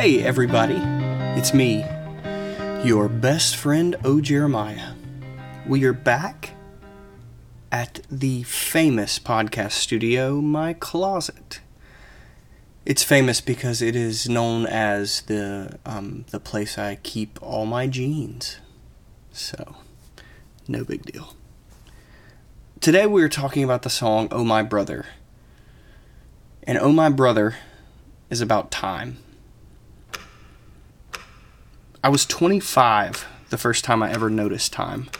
Hey, everybody. It's me, your best friend, O. Jeremiah. We are back at the famous podcast studio, My Closet. It's famous because it is known as the um, the place I keep all my jeans. So, no big deal. Today we are talking about the song "Oh My Brother," and "Oh My Brother" is about time. I was 25 the first time I ever noticed time.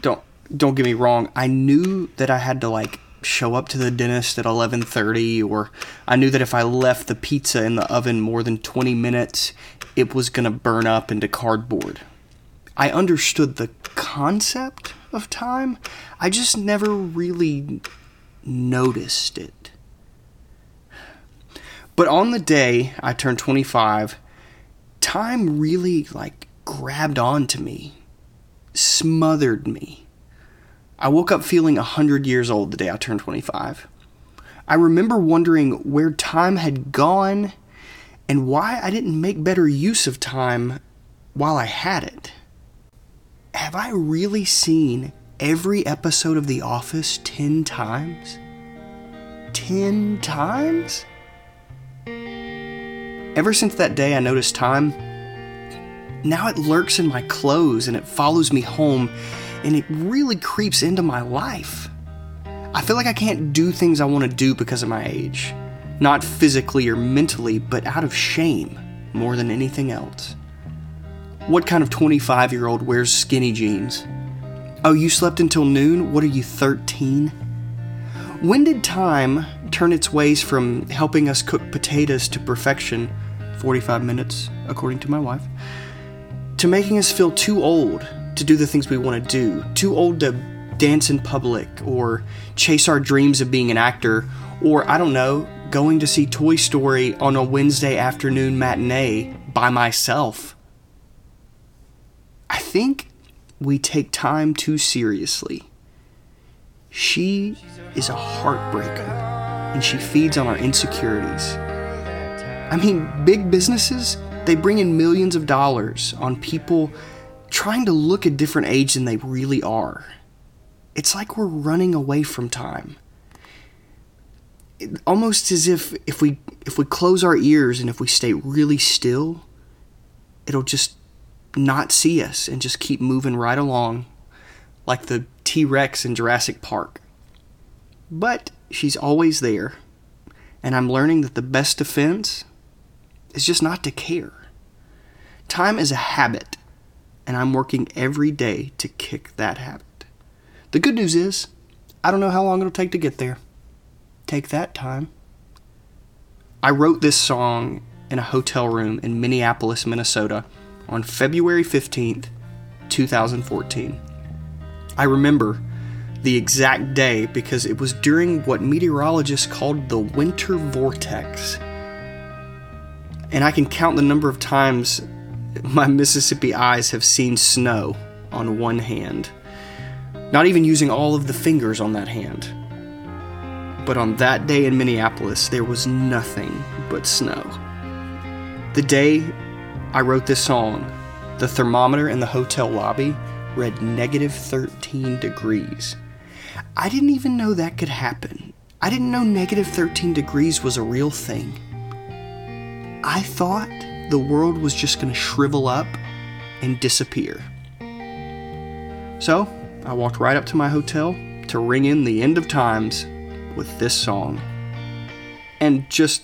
Don't don't get me wrong. I knew that I had to like show up to the dentist at 11:30 or I knew that if I left the pizza in the oven more than 20 minutes, it was going to burn up into cardboard. I understood the concept of time. I just never really noticed it. But on the day I turned 25, time really like grabbed onto me, smothered me. I woke up feeling 100 years old the day I turned 25. I remember wondering where time had gone and why I didn't make better use of time while I had it. Have I really seen every episode of The Office 10 times? 10 times? Ever since that day I noticed time, now it lurks in my clothes and it follows me home and it really creeps into my life. I feel like I can't do things I want to do because of my age. Not physically or mentally, but out of shame more than anything else. What kind of 25 year old wears skinny jeans? Oh, you slept until noon? What are you, 13? When did time turn its ways from helping us cook potatoes to perfection, 45 minutes, according to my wife, to making us feel too old to do the things we want to do, too old to dance in public or chase our dreams of being an actor, or I don't know, going to see Toy Story on a Wednesday afternoon matinee by myself? I think we take time too seriously. She is a heartbreaker, and she feeds on our insecurities. I mean, big businesses, they bring in millions of dollars on people trying to look a different age than they really are. It's like we're running away from time. It, almost as if if we if we close our ears and if we stay really still, it'll just not see us and just keep moving right along like the T-Rex in Jurassic Park. But she's always there, and I'm learning that the best defense is just not to care. Time is a habit and I'm working every day to kick that habit. The good news is, I don't know how long it'll take to get there. Take that time. I wrote this song in a hotel room in Minneapolis, Minnesota on February 15th, 2014. I remember the exact day because it was during what meteorologists called the winter vortex. And I can count the number of times my Mississippi eyes have seen snow on one hand, not even using all of the fingers on that hand. But on that day in Minneapolis, there was nothing but snow. The day I wrote this song, the thermometer in the hotel lobby read negative 13 degrees. I didn't even know that could happen. I didn't know negative 13 degrees was a real thing. I thought the world was just going to shrivel up and disappear. So, I walked right up to my hotel to ring in the end of times with this song. And just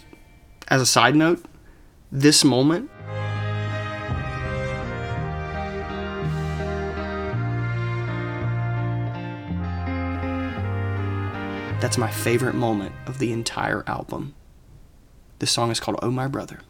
as a side note, this moment That's my favorite moment of the entire album. This song is called Oh My Brother.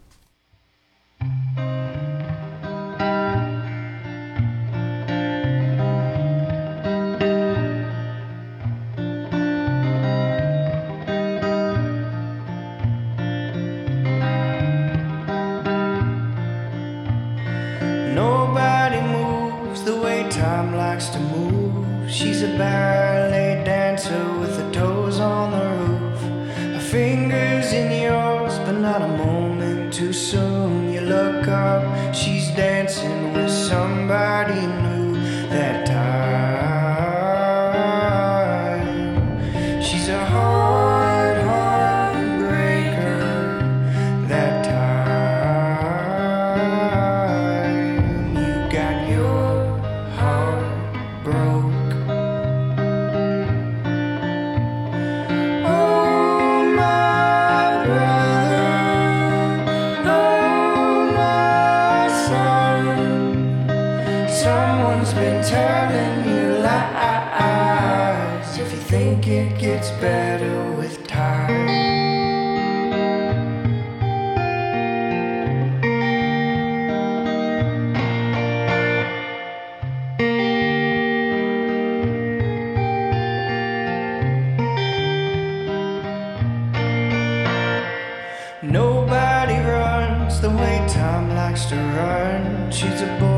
骑着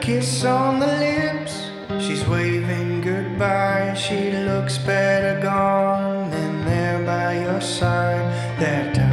kiss on the lips. She's waving goodbye. She looks better gone than there by your side that time.